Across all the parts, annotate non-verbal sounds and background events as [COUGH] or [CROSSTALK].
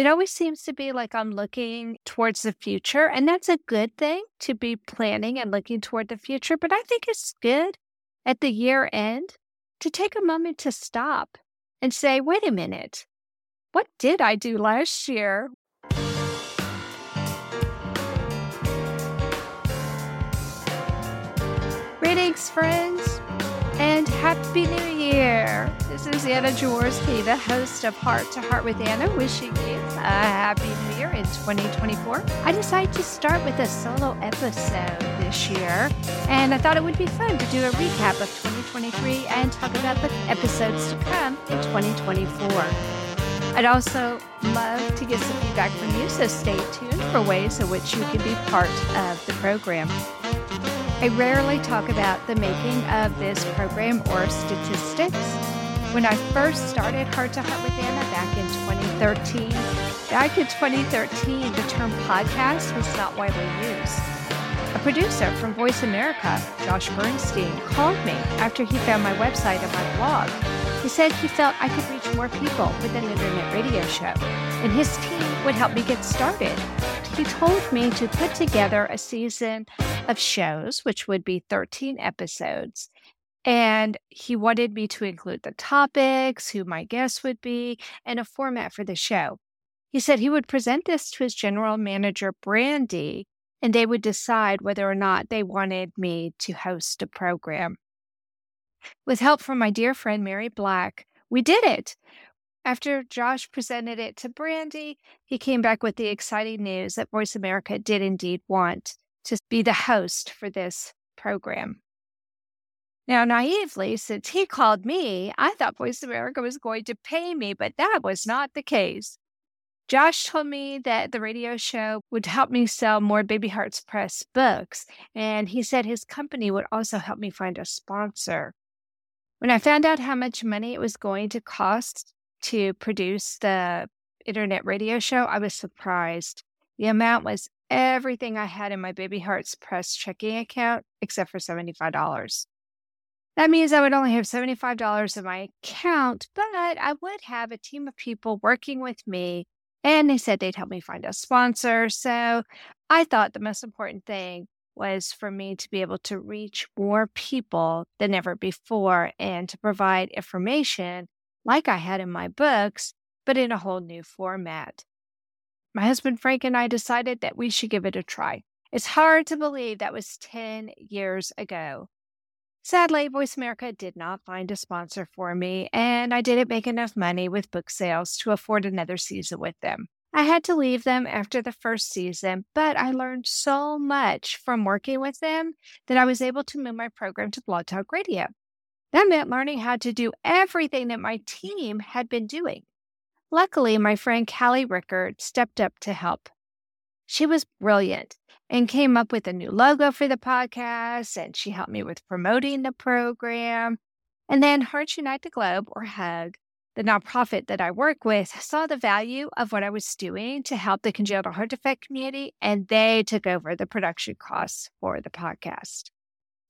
it always seems to be like I'm looking towards the future. And that's a good thing to be planning and looking toward the future. But I think it's good at the year end to take a moment to stop and say, wait a minute, what did I do last year? Greetings, friends and Happy New Year! This is Anna Jaworski, the host of Heart to Heart with Anna, wishing you a Happy New Year in 2024. I decided to start with a solo episode this year, and I thought it would be fun to do a recap of 2023 and talk about the episodes to come in 2024. I'd also love to get some feedback from you, so stay tuned for ways in which you can be part of the program. I rarely talk about the making of this program or statistics. When I first started Heart to Heart with Anna back in 2013, back in 2013, the term podcast was not widely used. A producer from Voice America, Josh Bernstein, called me after he found my website and my blog. He said he felt I could reach more people with an internet radio show, and his team would help me get started he told me to put together a season of shows, which would be 13 episodes. And he wanted me to include the topics, who my guests would be, and a format for the show. He said he would present this to his general manager, Brandy, and they would decide whether or not they wanted me to host a program. With help from my dear friend Mary Black, we did it. After Josh presented it to Brandy, he came back with the exciting news that Voice America did indeed want to be the host for this program. Now, naively, since he called me, I thought Voice America was going to pay me, but that was not the case. Josh told me that the radio show would help me sell more Baby Hearts Press books, and he said his company would also help me find a sponsor. When I found out how much money it was going to cost to produce the internet radio show, I was surprised. The amount was everything I had in my Baby Hearts Press checking account except for $75. That means I would only have $75 in my account, but I would have a team of people working with me. And they said they'd help me find a sponsor. So I thought the most important thing was for me to be able to reach more people than ever before and to provide information like I had in my books, but in a whole new format. My husband Frank and I decided that we should give it a try. It's hard to believe that was 10 years ago. Sadly, Voice America did not find a sponsor for me, and I didn't make enough money with book sales to afford another season with them. I had to leave them after the first season, but I learned so much from working with them that I was able to move my program to Blog Talk Radio. That meant learning how to do everything that my team had been doing. Luckily, my friend Callie Rickard stepped up to help. She was brilliant and came up with a new logo for the podcast, and she helped me with promoting the program. And then Hearts Unite the Globe, or HUG, the nonprofit that I work with, saw the value of what I was doing to help the congenital heart defect community, and they took over the production costs for the podcast.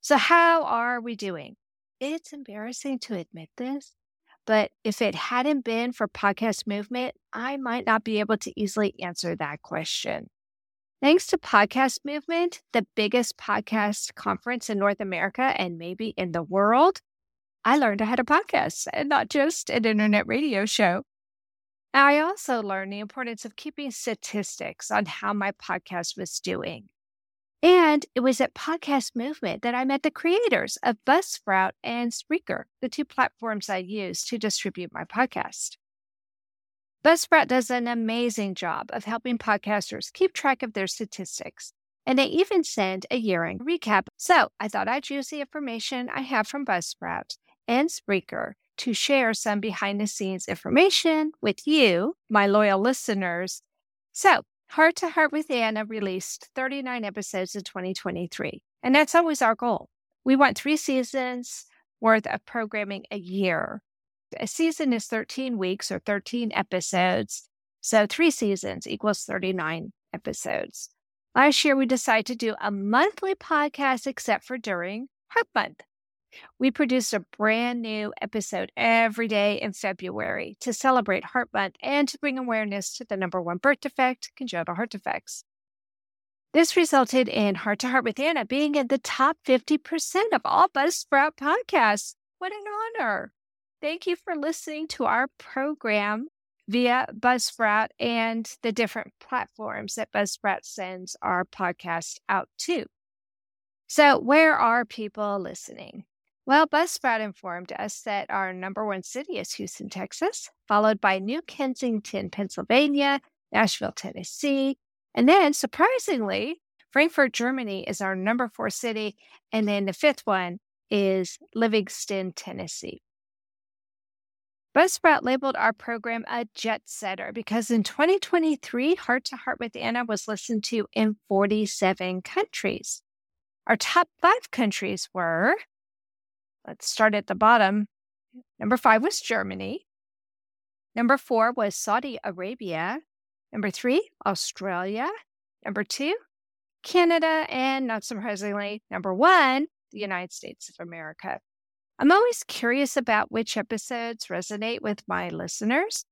So, how are we doing? It's embarrassing to admit this, but if it hadn't been for Podcast Movement, I might not be able to easily answer that question. Thanks to Podcast Movement, the biggest podcast conference in North America and maybe in the world, I learned I had a podcast and not just an internet radio show. I also learned the importance of keeping statistics on how my podcast was doing. And it was at Podcast Movement that I met the creators of Buzzsprout and Spreaker, the two platforms I use to distribute my podcast. Buzzsprout does an amazing job of helping podcasters keep track of their statistics, and they even send a year end recap. So I thought I'd use the information I have from Buzzsprout and Spreaker to share some behind the scenes information with you, my loyal listeners. So Heart to Heart with Anna released 39 episodes in 2023, and that's always our goal. We want three seasons worth of programming a year. A season is 13 weeks or 13 episodes, so three seasons equals 39 episodes. Last year, we decided to do a monthly podcast except for during Heart Month. We produced a brand new episode every day in February to celebrate Heart Month and to bring awareness to the number one birth defect, congenital heart defects. This resulted in Heart to Heart with Anna being in the top 50% of all Buzzsprout podcasts. What an honor. Thank you for listening to our program via Buzzsprout and the different platforms that Buzzsprout sends our podcast out to. So, where are people listening? Well, Buzzsprout informed us that our number one city is Houston, Texas, followed by New Kensington, Pennsylvania, Nashville, Tennessee, and then, surprisingly, Frankfurt, Germany is our number four city. And then the fifth one is Livingston, Tennessee. Buzzsprout labeled our program a jet setter because in 2023, Heart to Heart with Anna was listened to in 47 countries. Our top five countries were let's start at the bottom. Number five was Germany. Number four was Saudi Arabia. Number three, Australia. Number two, Canada. And not surprisingly, number one, the United States of America. I'm always curious about which episodes resonate with my listeners.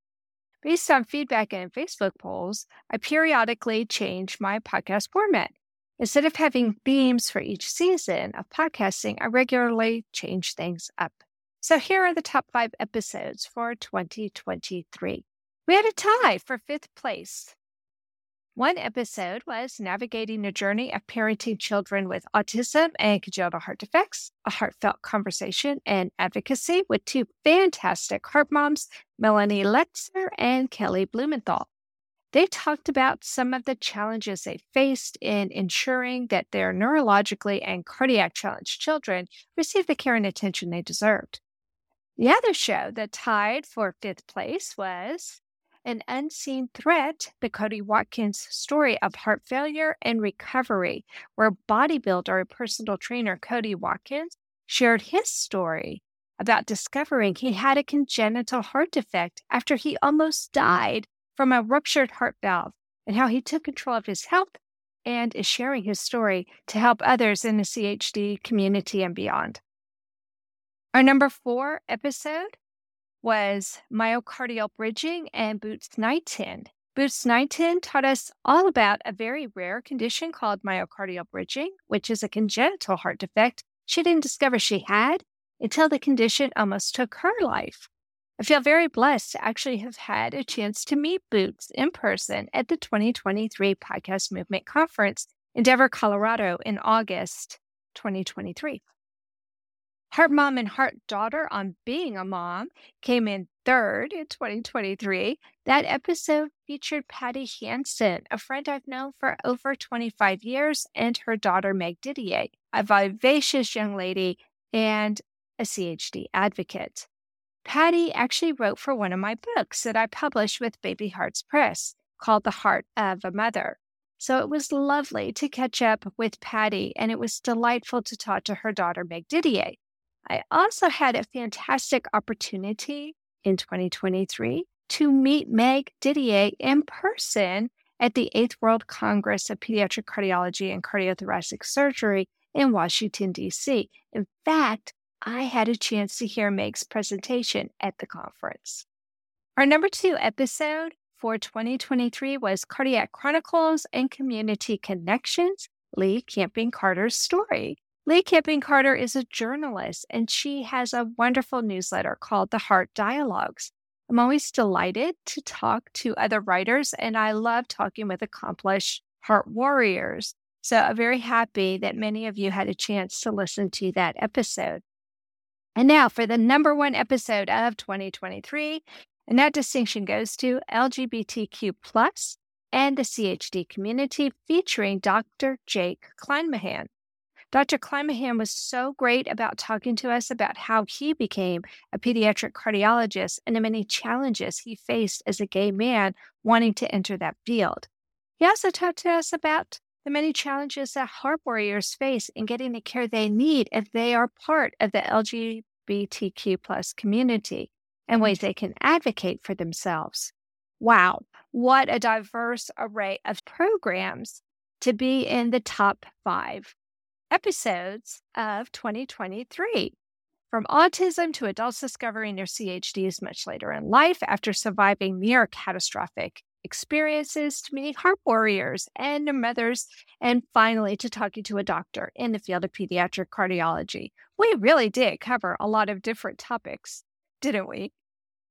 Based on feedback and Facebook polls, I periodically change my podcast format. Instead of having themes for each season of podcasting, I regularly change things up. So here are the top five episodes for 2023. We had a tie for fifth place. One episode was Navigating the Journey of Parenting Children with Autism and Congenital Heart Defects, a heartfelt conversation and advocacy with two fantastic heart moms, Melanie Letzer and Kelly Blumenthal. They talked about some of the challenges they faced in ensuring that their neurologically and cardiac challenged children received the care and attention they deserved. The other show that tied for fifth place was an Unseen Threat, the Cody Watkins story of heart failure and recovery, where bodybuilder and personal trainer Cody Watkins shared his story about discovering he had a congenital heart defect after he almost died from a ruptured heart valve and how he took control of his health and is sharing his story to help others in the CHD community and beyond. Our number four episode was myocardial bridging and Boots Knighton. Boots Knighton taught us all about a very rare condition called myocardial bridging, which is a congenital heart defect she didn't discover she had until the condition almost took her life. I feel very blessed to actually have had a chance to meet Boots in person at the 2023 Podcast Movement Conference in Denver, Colorado in August 2023. Heart Mom and Heart Daughter on Being a Mom came in third in 2023. That episode featured Patty Hansen, a friend I've known for over 25 years, and her daughter Meg Didier, a vivacious young lady and a CHD advocate. Patty actually wrote for one of my books that I published with Baby Hearts Press called The Heart of a Mother. So it was lovely to catch up with Patty, and it was delightful to talk to her daughter, Meg Didier. I also had a fantastic opportunity in 2023 to meet Meg Didier in person at the 8th World Congress of Pediatric Cardiology and Cardiothoracic Surgery in Washington, D.C. In fact, I had a chance to hear Meg's presentation at the conference. Our number two episode for 2023 was Cardiac Chronicles and Community Connections Lee Camping Carter's story. Lee Camping Carter is a journalist and she has a wonderful newsletter called The Heart Dialogues. I'm always delighted to talk to other writers and I love talking with accomplished heart warriors. So I'm very happy that many of you had a chance to listen to that episode. And now for the number one episode of 2023. And that distinction goes to LGBTQ plus and the CHD community featuring Dr. Jake Kleinmahon. Dr. Kleinmahon was so great about talking to us about how he became a pediatric cardiologist and the many challenges he faced as a gay man wanting to enter that field. He also talked to us about the many challenges that heart warriors face in getting the care they need if they are part of the LGBTQ plus community and ways mm-hmm. they can advocate for themselves. Wow, what a diverse array of programs to be in the top five episodes of 2023. from autism to adults discovering their CHDs much later in life after surviving near catastrophic experiences to meeting heart warriors and their mothers, and finally to talking to a doctor in the field of pediatric cardiology. We really did cover a lot of different topics, didn't we?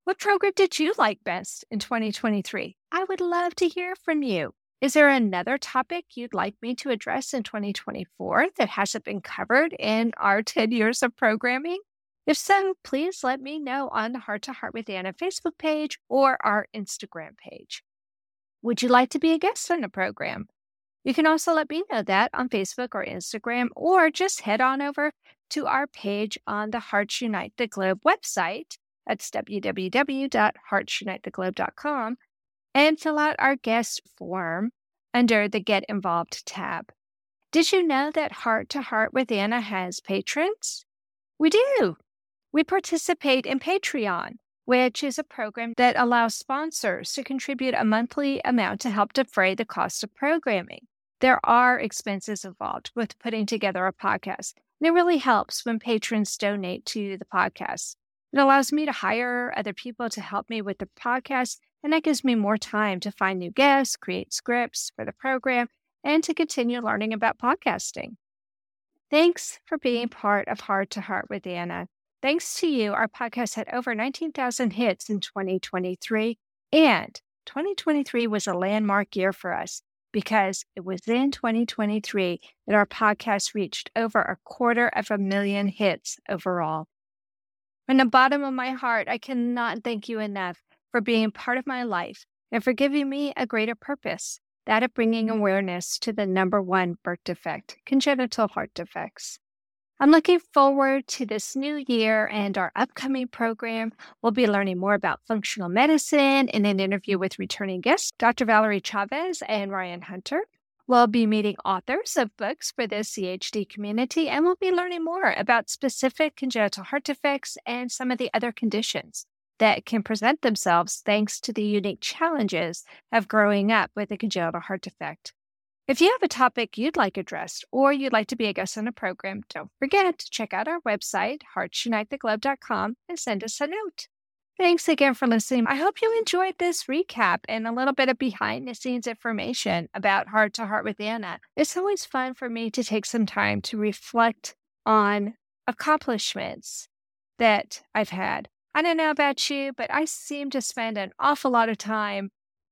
What program did you like best in 2023? I would love to hear from you. Is there another topic you'd like me to address in 2024 that hasn't been covered in our [LAUGHS] 10 years of programming? If so, please let me know on the Heart to Heart with Anna Facebook page or our Instagram page. Would you like to be a guest on the program? You can also let me know that on Facebook or Instagram, or just head on over to our page on the Hearts Unite the Globe website. That's www.heartsunitetheglobe.com and fill out our guest form under the Get Involved tab. Did you know that Heart to Heart with Anna has patrons? We do. We participate in Patreon which is a program that allows sponsors to contribute a monthly amount to help defray the cost of programming. There are expenses involved with putting together a podcast, and it really helps when patrons donate to the podcast. It allows me to hire other people to help me with the podcast, and that gives me more time to find new guests, create scripts for the program, and to continue learning about podcasting. Thanks for being part of Heart to Heart with Anna. Thanks to you, our podcast had over 19,000 hits in 2023. And 2023 was a landmark year for us because it was in 2023 that our podcast reached over a quarter of a million hits overall. From the bottom of my heart, I cannot thank you enough for being part of my life and for giving me a greater purpose that of bringing awareness to the number one birth defect, congenital heart defects. I'm looking forward to this new year and our upcoming program. We'll be learning more about functional medicine in an interview with returning guests, Dr. Valerie Chavez and Ryan Hunter. We'll be meeting authors of books for the CHD community, and we'll be learning more about specific congenital heart defects and some of the other conditions that can present themselves thanks to the unique challenges of growing up with a congenital heart defect. If you have a topic you'd like addressed or you'd like to be a guest on a program, don't forget to check out our website, heartsunitetheglobe.com, and send us a note. Thanks again for listening. I hope you enjoyed this recap and a little bit of behind the scenes information about Heart to Heart with Anna. It's always fun for me to take some time to reflect on accomplishments that I've had. I don't know about you, but I seem to spend an awful lot of time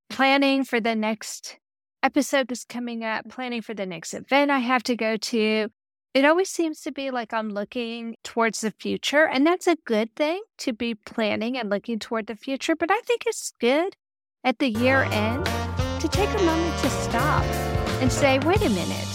planning for the next episode is coming up, planning for the next event I have to go to. It always seems to be like I'm looking towards the future, and that's a good thing to be planning and looking toward the future. But I think it's good at the year end to take a moment to stop and say, wait a minute,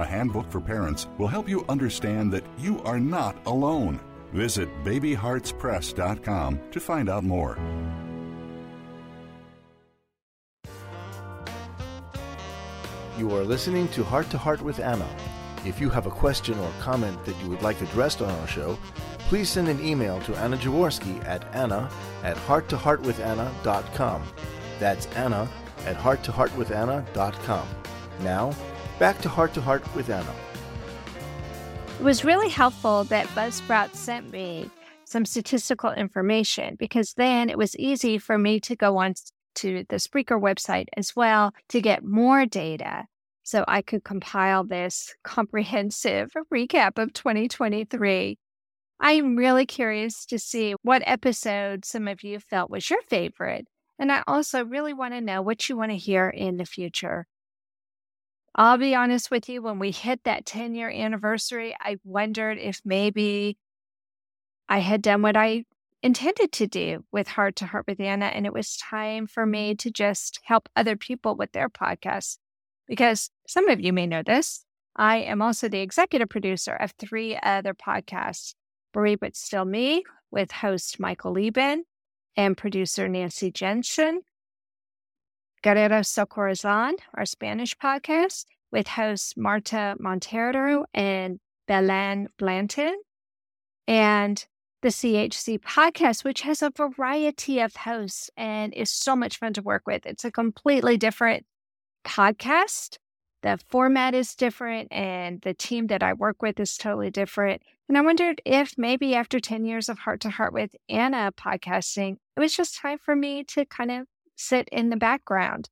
a handbook for parents, will help you understand that you are not alone. Visit babyheartspress.com to find out more. You are listening to Heart to Heart with Anna. If you have a question or comment that you would like addressed on our show, please send an email to Anna Jaworski at anna at hearttoheartwithanna.com. That's Anna at hearttoheartwithanna.com. Now, back to Heart to Heart with Anna. It was really helpful that Buzzsprout sent me some statistical information because then it was easy for me to go on to the Spreaker website as well to get more data so I could compile this comprehensive [LAUGHS] recap of 2023. I'm really curious to see what episode some of you felt was your favorite. And I also really want to know what you want to hear in the future. I'll be honest with you, when we hit that 10 year anniversary, I wondered if maybe I had done what I intended to do with Heart to Heart with Anna. And it was time for me to just help other people with their podcasts. Because some of you may know this, I am also the executive producer of three other podcasts Bereaved But Still Me, with host Michael Lieben and producer Nancy Jensen. Guerreros del Corazon, our Spanish podcast, with hosts Marta Montero and Belen Blanton. And the CHC podcast, which has a variety of hosts and is so much fun to work with. It's a completely different podcast. The format is different, and the team that I work with is totally different. And I wondered if maybe after 10 years of Heart to Heart with Anna podcasting, it was just time for me to kind of sit in the background.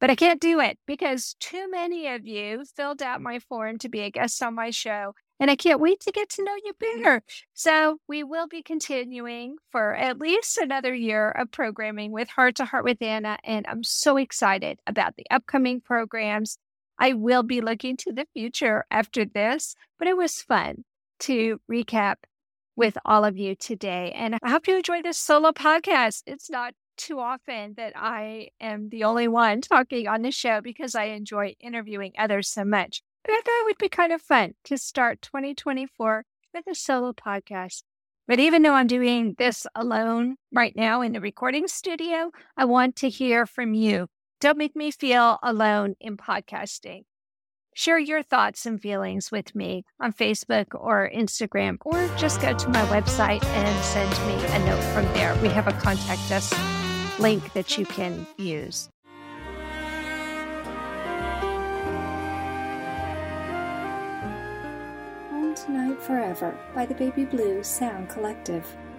But I can't do it because too many of you filled out my form to be a guest on my show and I can't wait to get to know you better. So, we will be continuing for at least another year of programming with Heart to Heart with Anna. And I'm so excited about the upcoming programs. I will be looking to the future after this, but it was fun to recap with all of you today. And I hope you enjoy this solo podcast. It's not too often that I am the only one talking on the show because I enjoy interviewing others so much. I thought it would be kind of fun to start 2024 with a solo podcast. But even though I'm doing this alone right now in the recording studio, I want to hear from you. Don't make me feel alone in podcasting. Share your thoughts and feelings with me on Facebook or Instagram, or just go to my website and send me a note from there. We have a contact us link that you can use. Home Tonight Forever by the Baby Blue Sound Collective.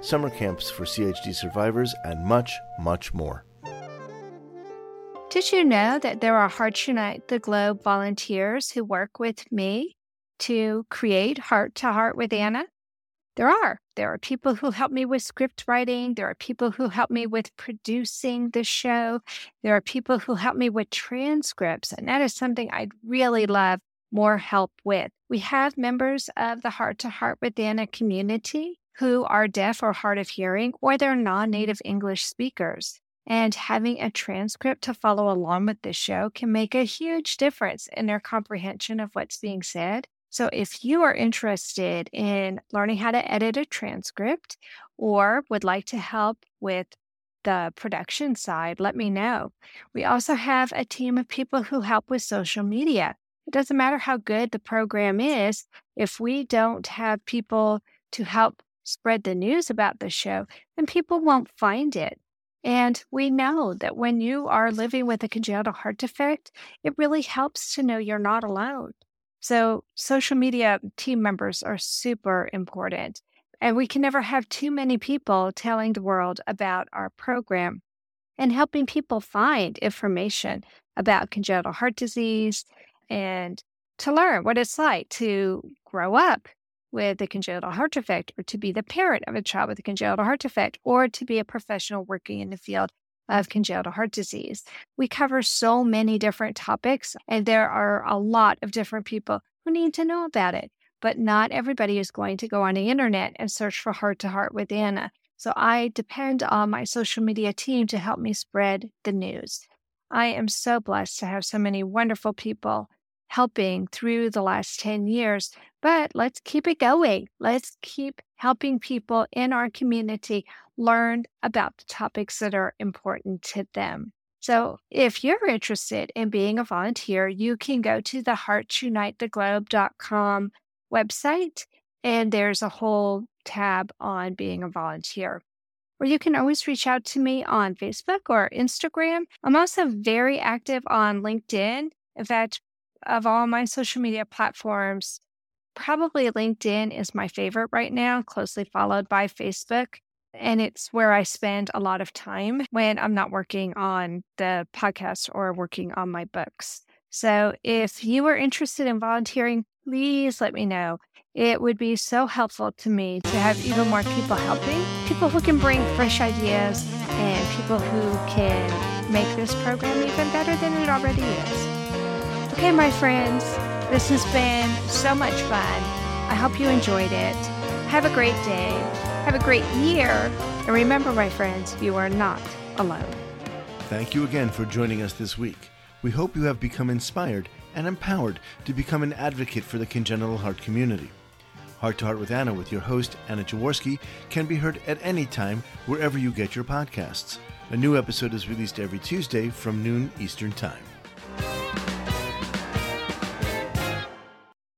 summer camps for CHD survivors, and much, much more. Did you know that there are Hearts Unite the Globe volunteers who work with me to create Heart to Heart with Anna? There are. There are people who help me with script writing. There are people who help me with producing the show. There are people who help me with transcripts. And that is something I'd really love more help with. We have members of the Heart to Heart with Anna community who are deaf or hard of hearing or they're mm-hmm. non native English speakers. And having a transcript to follow along with the show can make a huge difference in their comprehension of what's being said. So, if you are interested in learning how to edit a transcript or would like to help with the production side, let me know. We also have a team of people who help with social media. It doesn't matter how good the program is, if we don't have people to help spread the news about the show, then people won't find it. And we know that when you are living with a congenital heart defect, it really helps to know you're not alone. So, social media team members are super important. And we can never have too many people telling the world about our program and helping people find information about congenital heart disease and to learn what it's like to grow up with a congenital heart defect, or to be the parent of a child with a congenital heart defect, or to be a professional working in the field of congenital heart disease. We cover so many different topics, and there are a lot of different people who need to know about it. But not everybody is going to go on the internet and search for Heart to Heart with Anna. So I depend on my social media team to help me spread the news. I am so blessed to have so many wonderful people helping through the last 10 years. But let's keep it going. Let's keep helping people in our community learn about the topics that are important to them. So if you're interested in being a volunteer, you can go to the heartsunitetheglobe.com website and there's a whole tab on being a volunteer. Or you can always reach out to me on Facebook or Instagram. I'm also very active on LinkedIn. In fact, of all my social media platforms, probably LinkedIn is my favorite right now, closely followed by Facebook. And it's where I spend a lot of time when I'm not working on the podcast or working on my books. So if you are interested in volunteering, please let me know. It would be so helpful to me to have even more people helping, people who can bring fresh ideas and people who can make this program even better than it already is. Okay, my friends, this has been so much fun. I hope you enjoyed it. Have a great day. Have a great year. And remember, my friends, you are not alone. Thank you again for joining us this week. We hope you have become inspired and empowered to become an advocate for the congenital heart community. Heart to Heart with Anna, with your host, Anna Jaworski, can be heard at any time wherever you get your podcasts. A new episode is released every Tuesday from noon Eastern Time.